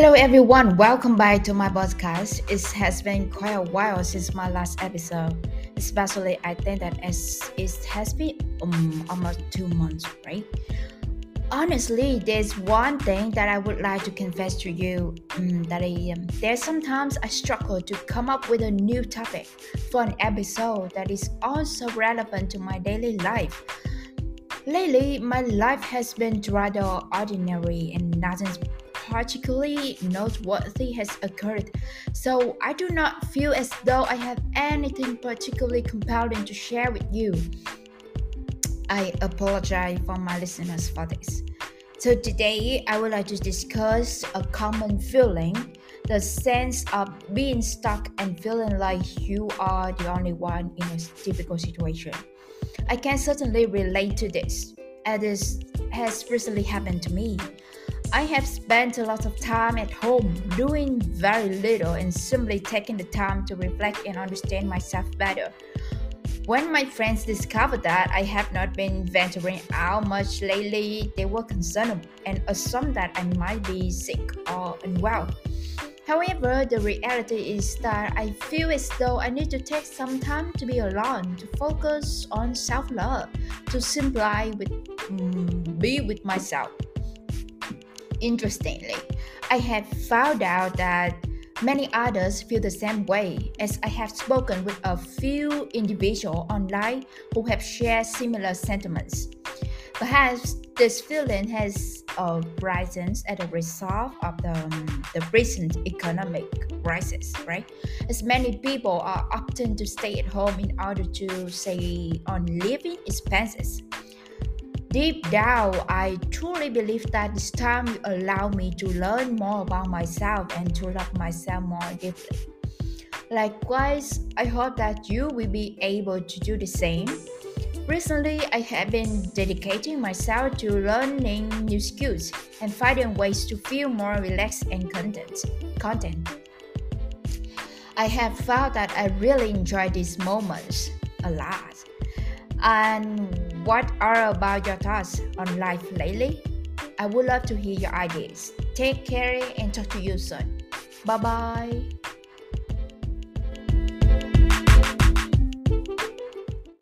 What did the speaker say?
Hello, everyone. Welcome back to my podcast. It has been quite a while since my last episode, especially I think that it has been um, almost two months, right? Honestly, there's one thing that I would like to confess to you um, that I, um, there's sometimes I struggle to come up with a new topic for an episode that is also relevant to my daily life. Lately, my life has been rather ordinary and nothing particularly noteworthy has occurred, so I do not feel as though I have anything particularly compelling to share with you. I apologize for my listeners for this. So, today I would like to discuss a common feeling the sense of being stuck and feeling like you are the only one in a difficult situation. I can certainly relate to this, as this has recently happened to me. I have spent a lot of time at home doing very little and simply taking the time to reflect and understand myself better. When my friends discovered that I have not been venturing out much lately, they were concerned and assumed that I might be sick or unwell. However, the reality is that I feel as though I need to take some time to be alone, to focus on self love, to simply with, mm, be with myself. Interestingly, I have found out that many others feel the same way, as I have spoken with a few individuals online who have shared similar sentiments. Perhaps this feeling has uh, risen as a result of the, um, the recent economic crisis, right? As many people are opting to stay at home in order to save on living expenses. Deep down, I truly believe that this time will allow me to learn more about myself and to love myself more deeply. Likewise, I hope that you will be able to do the same. Recently, I have been dedicating myself to learning new skills and finding ways to feel more relaxed and content. content. I have found that I really enjoy these moments a lot. And what are about your thoughts on life lately? I would love to hear your ideas. Take care and talk to you soon. Bye bye.